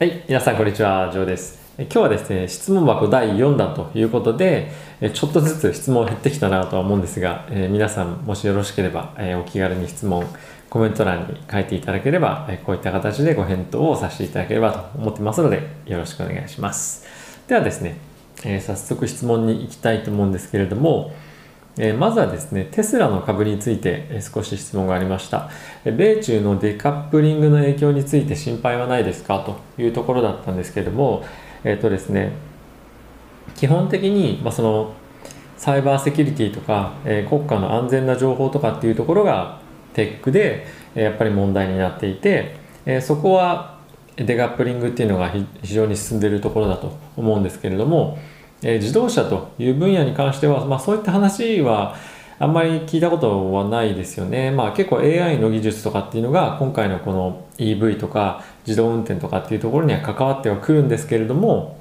はい、皆さんこんにちは、ジョーです。今日はですね、質問箱第4弾ということで、ちょっとずつ質問減ってきたなとは思うんですが、えー皆さんもしよろしければ、えーお気軽に質問、コメント欄に書いていただければ、えーこういった形でご返答をさせていただければと思ってますので、よろしくお願いします。ではですね、え早速質問に行きたいと思うんですけれども、えまずはですね、テスラの株について少し質問がありました。米中のデカップリングの影響について心配はないですか？というところだったんですけれども、えっ、とですね、基本的に、まあ、そのサイバーセキュリティとか、えー国家の安全な情報とかっていうところがテックで、えやっぱり問題になっていて、えそこはデカップリングっていうのが非常に進んでいるところだと思うんですけれども、えー自動車という分野に関しては、まあ、そういった話はあんまり聞いたことはないですよね。まあ結構 AI の技術とかっていうのが今回のこの EV とか自動運転とかっていうところには関わってはくるんですけれども、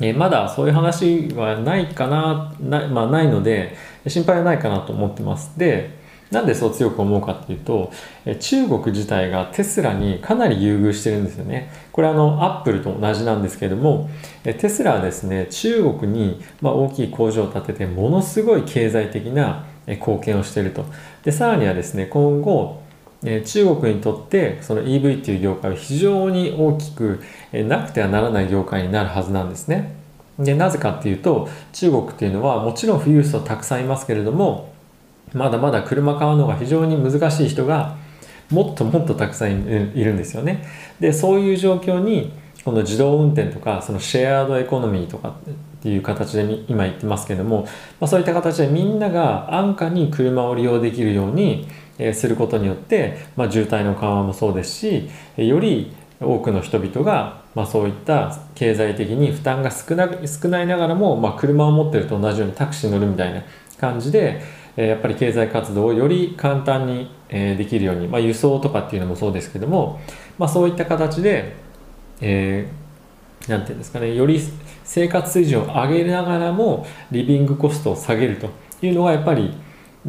えーまだそういう話はないかな、な,、まあ、ないので心配はないかなと思ってます。で、なんでそう強く思うかっていうと、中国自体がテスラにかなり優遇してるんですよね。これあのアップルと同じなんですけれども、テスラはですね、中国に、ま、大きい工場を建ててものすごい経済的な貢献をしていると。で、さらにはですね、今後、中国にとってその EV っていう業界は非常に大きく、なくてはならない業界になるはずなんですね。でなぜかっていうと中国っていうのはもちろん富裕層たくさんいますけれどもまだまだ車買うのが非常に難しい人がもっともっとたくさんいるんですよね。でそういう状況にこの自動運転とかそのシェアードエコノミーとかっていう形で今言ってますけども、まあ、そういった形でみんなが安価に車を利用できるようにすることによって、まあ、渋滞の緩和もそうですしより多くの人々が、まあ、そういった経済的に負担が少な少ないながらも、まあ、車を持ってると同じようにタクシー乗るみたいな感じで、えやっぱり経済活動をより簡単に、えできるように、まあ、輸送とかっていうのもそうですけども、まあ、そういった形で、えーなんていうんですかねより生活水準を上げながらもリビングコストを下げるというのがやっぱり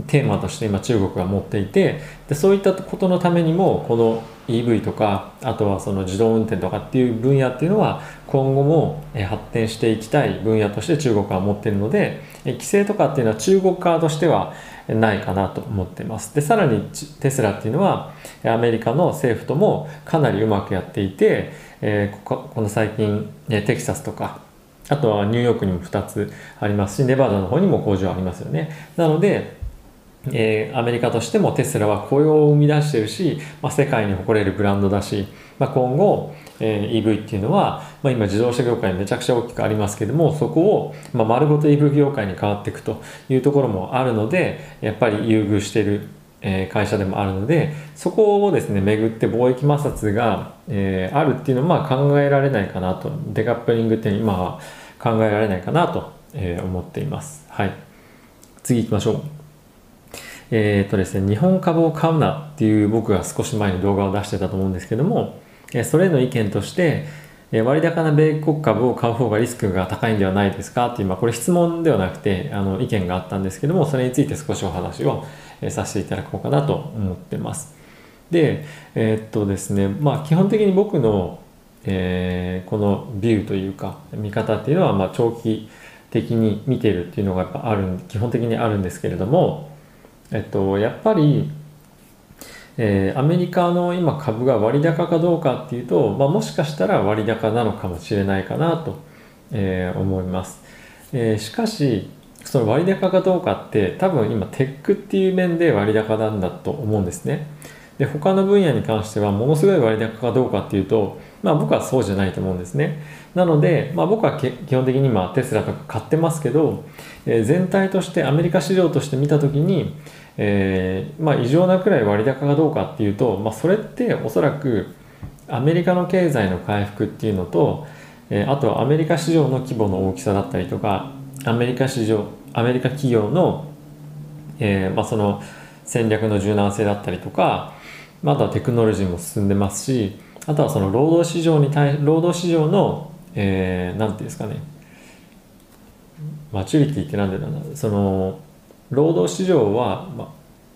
テーマとして今中国が持っていてでそういったことのためにもこの EV とかあとはその自動運転とかっていう分野っていうのは今後も発展していきたい分野として中国は持ってるので規制とかっていうのは中国側としてはないかなと思ってます。でさらにテスラっていうのはアメリカの政府ともかなりうまくやっていて、えここの最近テキサスとかあとはニューヨークにも2つありますしネバダの方にも工場ありますよね。なのでえーアメリカとしてもテスラは雇用を生み出してるし、まあ、世界に誇れるブランドだし、まあ、今後、えー EV っていうのは、まあ、今自動車業界めちゃくちゃ大きくありますけどもそこを、まあ、丸ごと EV 業界に変わっていくというところもあるのでやっぱり優遇してる、えー会社でもあるのでそこをですね巡って貿易摩擦が、えーあるっていうのはまあ考えられないかなとデカップリングって今は考えられないかなと、え思っています。はい、次行きましょう。えーとですね、日本株を買うなっていう僕が少し前に動画を出してたと思うんですけども、えそれへの意見として、え割高な米国株を買う方がリスクが高いんではないですかっていう、まあ、これ質問ではなくてあの意見があったんですけどもそれについて少しお話を、えさせていただこうかなと思ってます。で、えーっとですね、まあ基本的に僕の、えーこのビューというか見方っていうのは、まあ長期的に見てるっていうのがやっぱある基本的にあるんですけれども、えっと、やっぱり、えーアメリカの今株が割高かどうかっていうと、まあ、もしかしたら割高なのかもしれないかなと、えー思います、えーしかしその割高かどうかって多分今テックっていう面で割高なんだと思うんですね。で他の分野に関してはものすごい割高かどうかっていうと、まあ、僕はそうじゃないと思うんですね。なので、まあ、僕は基本的に今テスラとか買ってますけど、えー全体としてアメリカ市場として見た時に、えーまあ、異常なくらい割高かどうかっていうと、まあ、それっておそらくアメリカの経済の回復っていうのと、えーあとはアメリカ市場の規模の大きさだったりとかアメリカ市場アメリカ企業の,、えーまあ、その戦略の柔軟性だったりとかまだテクノロジーも進んでますしあとはその労働市場に対労働市場の、えー、なんていうんですかね。マチュリティって何でなんだろう。その労働市場は、ま、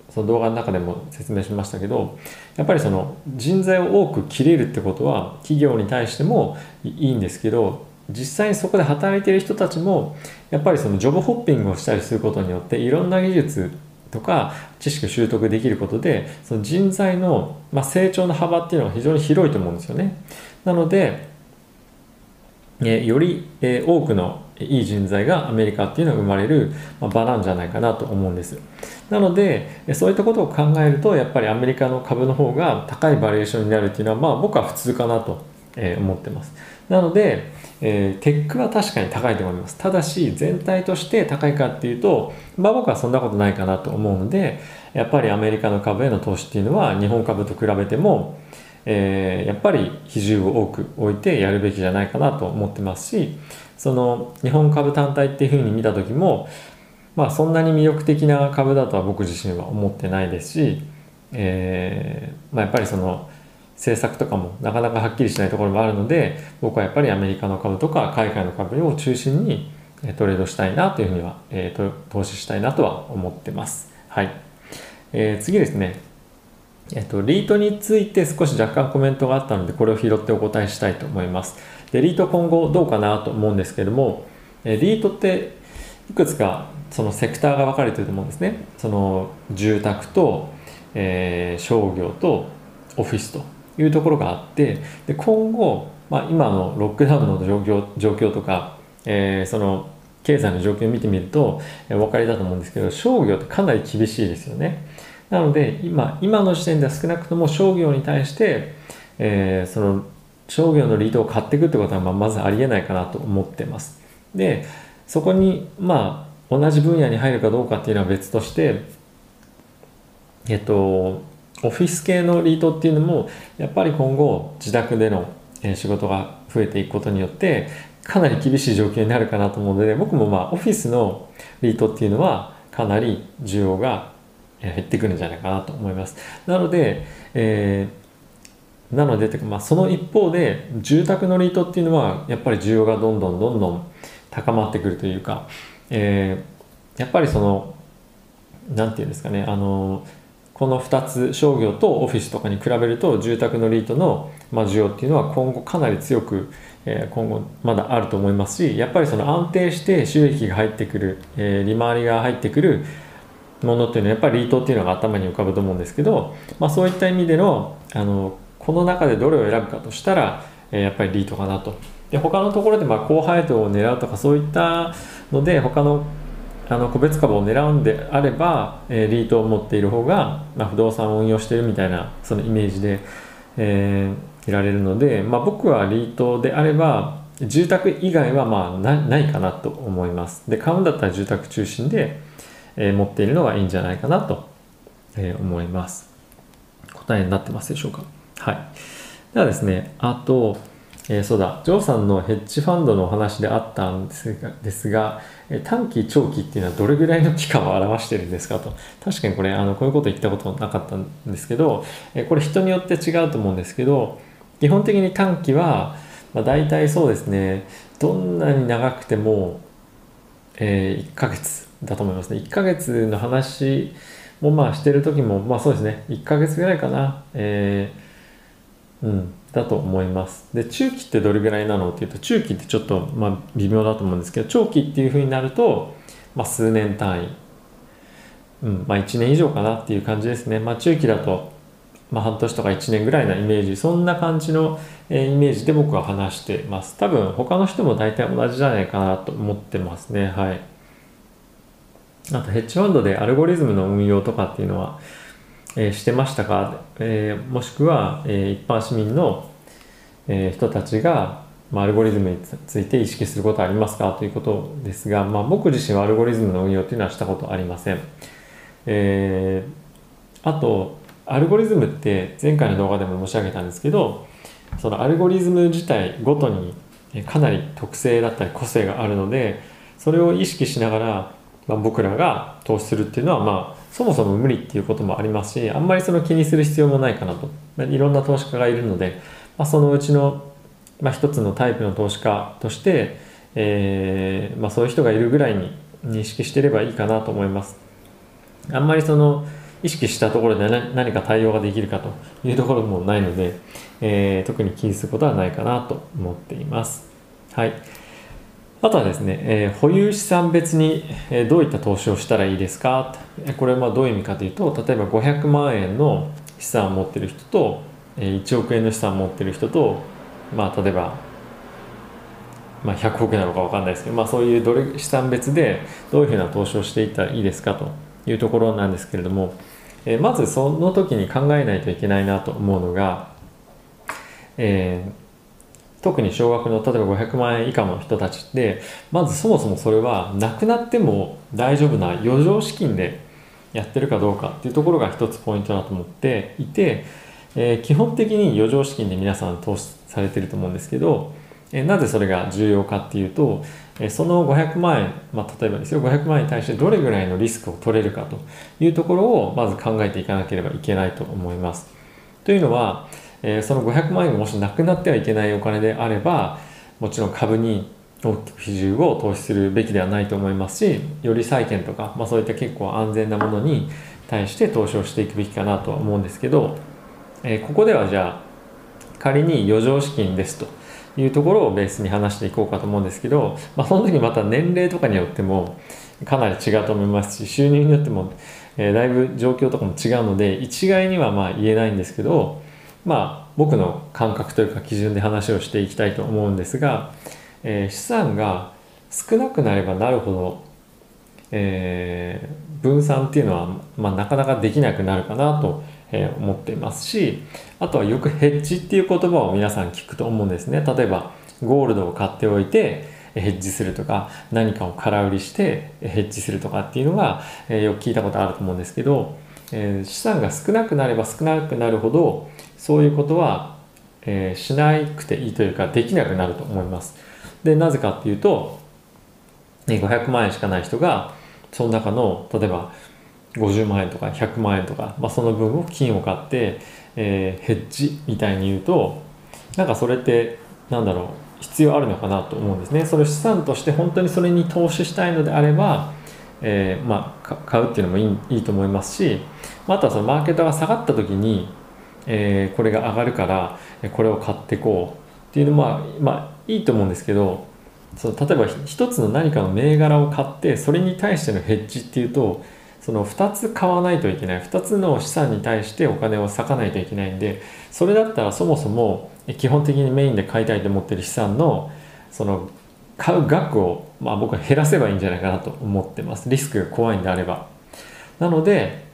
その動画の中でも説明しましたけどやっぱりその人材を多く切れるってことは企業に対してもいいんですけど実際にそこで働いてる人たちもやっぱりそのジョブホッピングをしたりすることによっていろんな技術とか知識を習得できることでその人材の、ま、成長の幅っていうのが非常に広いと思うんですよね。なので、えより、え多くのいい人材がアメリカっていうのが生まれる場なんじゃないかなと思うんです。なのでそういったことを考えるとやっぱりアメリカの株の方が高いバリエーションになるっていうのはまあ僕は普通かなと思ってます。なので、えー、テックは確かに高いと思います。ただし全体として高いかっていうとまあ僕はそんなことないかなと思うのでやっぱりアメリカの株への投資っていうのは日本株と比べてもえー、やっぱり比重を多く置いてやるべきじゃないかなと思ってますしその日本株単体っていうふうに見た時もまあそんなに魅力的な株だとは僕自身は思ってないですし、えーまあ、やっぱりその政策とかもなかなかはっきりしないところもあるので僕はやっぱりアメリカの株とか海外の株を中心にトレードしたいなというふうには、えー、投資したいなとは思ってます。はい。えー、次ですね。えっと、リートについて少し若干コメントがあったので、これを拾ってお答えしたいと思います。で、リート今後どうかなと思うんですけども、えリートっていくつかそのセクターが分かれてると思うんですね。その住宅と、え、商業とオフィスというところがあってで今後、まあ、今のロックダウンの状況状況とか、えー、その経済の状況を見てみると、え、お分かりだと思うんですけど商業ってかなり厳しいですよね。なので今今の時点では少なくとも商業に対して、えー、その商業のリードを買っていくってことはままずありえないかなと思ってます。でそこにまあ同じ分野に入るかどうかっていうのは別としてえっとオフィス系のリートっていうのもやっぱり今後自宅での仕事が増えていくことによってかなり厳しい状況になるかなと思うので僕もまあオフィスのリートっていうのはかなり需要が減ってくるんじゃないかなと思います。なので、えー、なのでてか、まあ、その一方で、住宅のリートっていうのは、やっぱり需要がどんどんどんどん高まってくるというか、えー、やっぱりその、なんていうんですかね、あの、この2つ商業とオフィスとかに比べると住宅のリートの、需要っていうのは今後かなり強く、今後まだあると思いますしやっぱりその安定して収益が入ってくる、利回りが入ってくるものっていうのはやっぱりリートっていうのが頭に浮かぶと思うんですけど、まあ、そういった意味でのあのこの中でどれを選ぶかとしたら、やっぱりリートかなと。で他のところでまあ高配当を狙うとかそういったので他のあの個別株を狙うんであれば、えー、リートを持っている方が、まあ、不動産を運用しているみたいなそのイメージで、えー、いられるので、まあ、僕はリートであれば住宅以外はまあないかなと思います。で買うんだったら住宅中心で、えー、持っているのがいいんじゃないかなと、え、思います。答えになってますでしょうか？はい。ではですね、あと、えー、そうだ、ジョーさんのヘッジファンドのお話であったんですが、ですがえ短期、長期っていうのはどれぐらいの期間を表してるんですかと。確かにこれ、あのこういうこと言ったことなかったんですけど、えこれ人によって違うと思うんですけど、基本的に短期は、まあ、大体そうですね、どんなに長くても、え、1ヶ月だと思いますね。1ヶ月の話もまあしてる時も、まあそうですね、1ヶ月ぐらいかな。え、うん、だと思います。で、中期ってどれぐらいなのっていうと、中期ってちょっとまあ微妙だと思うんですけど、長期っていうふうになると、まあ数年単位、うん、まあ1年以上かなっていう感じですね。まあ中期だと、まあ半年とか1年ぐらいなイメージ、そんな感じの、えイメージで僕は話してます。多分他の人も大体同じじゃないかなと思ってますね。はい。あとヘッジファンドでアルゴリズムの運用とかっていうのは、えー、してましたか、えー、もしくは、えー、一般市民の、えー、人たちが、まあ、アルゴリズムについて意識することはありますか？ということですが、まあ、僕自身はアルゴリズムの運用というのはしたことありません。えー、あとアルゴリズムって前回の動画でも申し上げたんですけどそのアルゴリズム自体ごとにかなり特性だったり個性があるのでそれを意識しながらまあ、僕らが投資するっていうのは、まあ、そもそも無理っていうこともありますしあんまりその気にする必要もないかなと、いろんな投資家がいるので、まあ、そのうちの、まあ、一つのタイプの投資家として、えーまあ、そういう人がいるぐらいに認識してればいいかなと思いますあんまりその意識したところで何か対応ができるかというところもないので、えー、特に気にすることはないかなと思っています。はい。あとはですね、えー、保有資産別に、えー、どういった投資をしたらいいですか？これはまあどういう意味かというと、例えば500万円の資産を持っている人と、えー、1億円の資産を持っている人と、まあ例えば、まあ、100億円なのか分かんないですけど、まあ、そういうどれ資産別でどういうふうな投資をしていったらいいですかというところなんですけれども、えー、まずその時に考えないといけないなと思うのが、えー、特に少額の例えば500万円以下の人たちってまずそもそもそれはなくなっても大丈夫な余剰資金でやってるかどうかっていうところが一つポイントだと思っていて、えー、基本的に余剰資金で皆さん投資されてると思うんですけど、えなぜそれが重要かっていうと、えその500万円、まあ、例えばですよ500万円に対してどれぐらいのリスクを取れるかというところをまず考えていかなければいけないと思います。というのは、えその500万円がもしなくなってはいけないお金であればもちろん株に大きく比重を投資するべきではないと思いますしより債券とか、まあ、そういった結構安全なものに対して投資をしていくべきかなとは思うんですけど、えここではじゃあ仮に余剰資金ですというところをベースに話していこうかと思うんですけど、まあ、その時また年齢とかによってもかなり違うと思いますし収入によっても、えー、だいぶ状況とかも違うので一概にはまあ言えないんですけどまあ僕の感覚というか基準で話をしていきたいと思うんですが、えー、資産が少なくなればなるほど、えー、分散っていうのは、まあ、なかなかできなくなるかなとえ思っていますしあとはよくヘッジっていう言葉を皆さん聞くと思うんですね。例えばゴールドを買っておいてヘッジするとか何かを空売りしてヘッジするとかっていうのが、えよく聞いたことあると思うんですけど、え資産が少なくなれば少なくなるほどそういうことは、えしなくていいというかできなくなると思います。でなぜかっていうと500万円しかない人がその中の例えば50万円とか100万円とか、まあ、その分を金を買って、えー、ヘッジみたいに言うとなんかそれってなんだろう必要あるのかなと思うんですね。それ資産として本当にそれに投資したいのであれば、えー、まあ、買うっていうのもいいいいと思いますしあとはそのマーケットが下がった時に、えー、これが上がるからこれを買ってこうっていうのもまあいいと思うんですけどその例えば一つの何かの銘柄を買ってそれに対してのヘッジっていうとその2つ買わないといけない。2つの資産に対してお金を割かないといけないんでそれだったらそもそも基本的にメインで買いたいと思ってる資産のその買う額を、まあ、僕は減らせばいいんじゃないかなと思ってます。リスクが怖いんであれば。なので、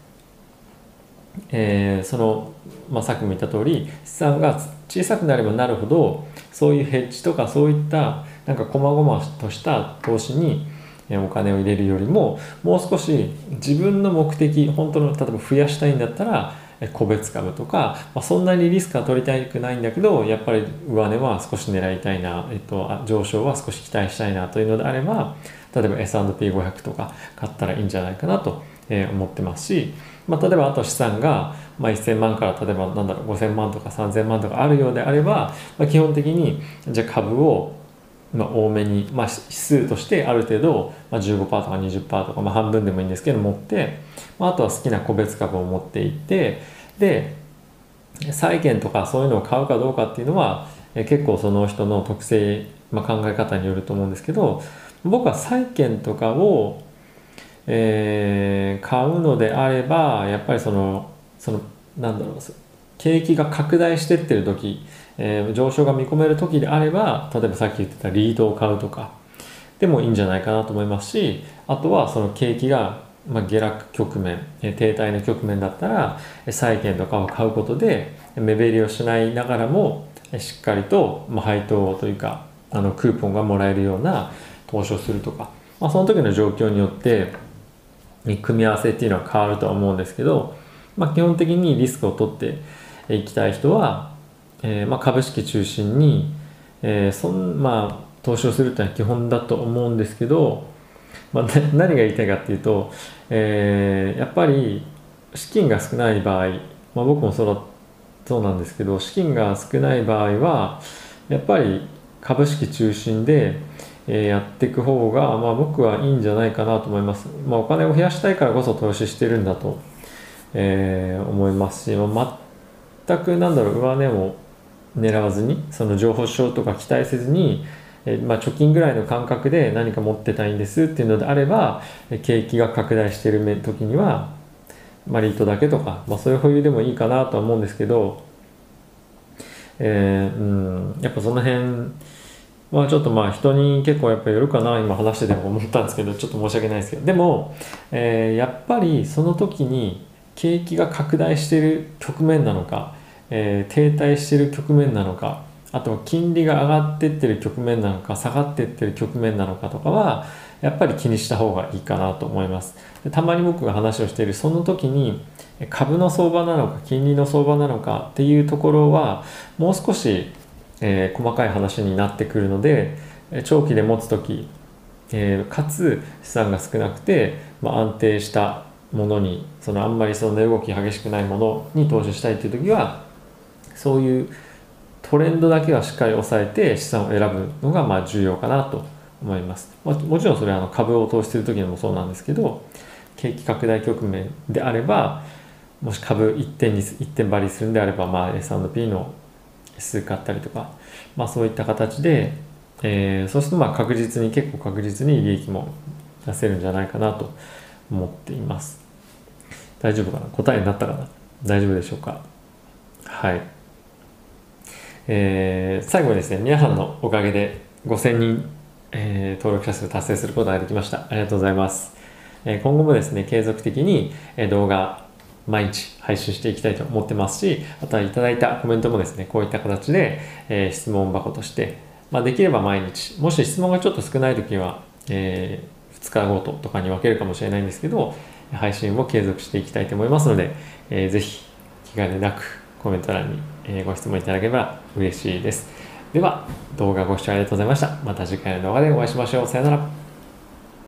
えー、その、まあ、さっきも言った通り資産が小さくなればなるほどそういうヘッジとかそういったなんか細々とした投資にお金を入れるよりももう少し自分の目的本当の例えば増やしたいんだったら個別株とか、まあ、そんなにリスクは取りたくないんだけどやっぱり上値は少し狙いたいな、えっと、上昇は少し期待したいなというのであれば例えば S&P500 とか買ったらいいんじゃないかなと思ってますし、まあ、例えばあと資産が、まあ、1000万から例えばなんだろう5000万とか3000万とかあるようであれば、まあ、基本的にじゃあ株をまあ、多めに、まあ、指数としてある程度、まあ、15%とか20%とか、まあ、半分でもいいんですけど持って、まあ、あとは好きな個別株を持っていってで債券とかそういうのを買うかどうかっていうのはえ結構その人の特性、まあ、考え方によると思うんですけど僕は債券とかを、えー、買うのであればやっぱりそのそのなんだろう景気が拡大してってる時えー、上昇が見込める時であれば例えばさっき言ってたリードを買うとかでもいいんじゃないかなと思いますしあとはその景気が、まあ、下落局面、え停滞の局面だったら債券とかを買うことで目減りをしないながらもしっかりと、ま、配当というかあのクーポンがもらえるような投資をするとか、まあ、その時の状況によって組み合わせっていうのは変わるとは思うんですけど、まあ、基本的にリスクを取っていきたい人はえーまあ、株式中心に、えーそんまあ、投資をするというのは基本だと思うんですけど、まあ、何が言いたいかっていうと、えー、やっぱり資金が少ない場合、まあ、僕もそうそうなんですけど資金が少ない場合はやっぱり株式中心で、え、やっていく方が、まあ、僕はいいんじゃないかなと思います、まあ、お金を増やしたいからこそ投資してるんだとえー思いますし、まあ全くなんだろう上値を狙わずにその情報証とか期待せずに、えーまあ、貯金ぐらいの感覚で何か持ってたいんですっていうのであれば景気が拡大してる時には、ま、リートだけとか、まあ、そういう保有でもいいかなとは思うんですけど、えーうん、やっぱその辺まあちょっとまあ人に結構やっぱりよるかな今話してても思ったんですけどちょっと申し訳ないですけど。でも、えーやっぱりその時に景気が拡大している局面なのか、えー停滞している局面なのかあとは金利が上がってってる局面なのか下がってってる局面なのかとかはやっぱり気にした方がいいかなと思います。たまに僕が話をしているその時に株の相場なのか金利の相場なのかっていうところはもう少しえー細かい話になってくるので長期で持つ時、えーかつ資産が少なくて、まあ、安定したものにそのあんまりその値動き激しくないものに投資したいっていう時はそういうトレンドだけはしっかり抑えて資産を選ぶのがまあ重要かなと思います、まあ、もちろんそれはあの株を投資する時にもそうなんですけど景気拡大局面であればもし株一点に一点張りするんであれば、まあ、S&P の数買ったりとか、まあ、そういった形で、えーそうするとまあ確実に結構確実に利益も出せるんじゃないかなと思っています。大丈夫かな？答えになったかな？大丈夫でしょうか？はい、えー最後にですね皆さんのおかげで5000人、えー登録者数達成することができました。ありがとうございます、え今後もですね継続的に、動画毎日配信していきたいと思ってますしあとはいただいたコメントもですねこういった形で、えー質問箱として、まあ、できれば毎日もし質問がちょっと少ない時は、え2日ごととかに分けるかもしれないんですけど配信を継続していきたいと思いますので、えーぜひ気兼ねなくコメント欄に、えご質問いただければ嬉しいです。では動画ご視聴ありがとうございました。また次回の動画でお会いしましょう。さよなら。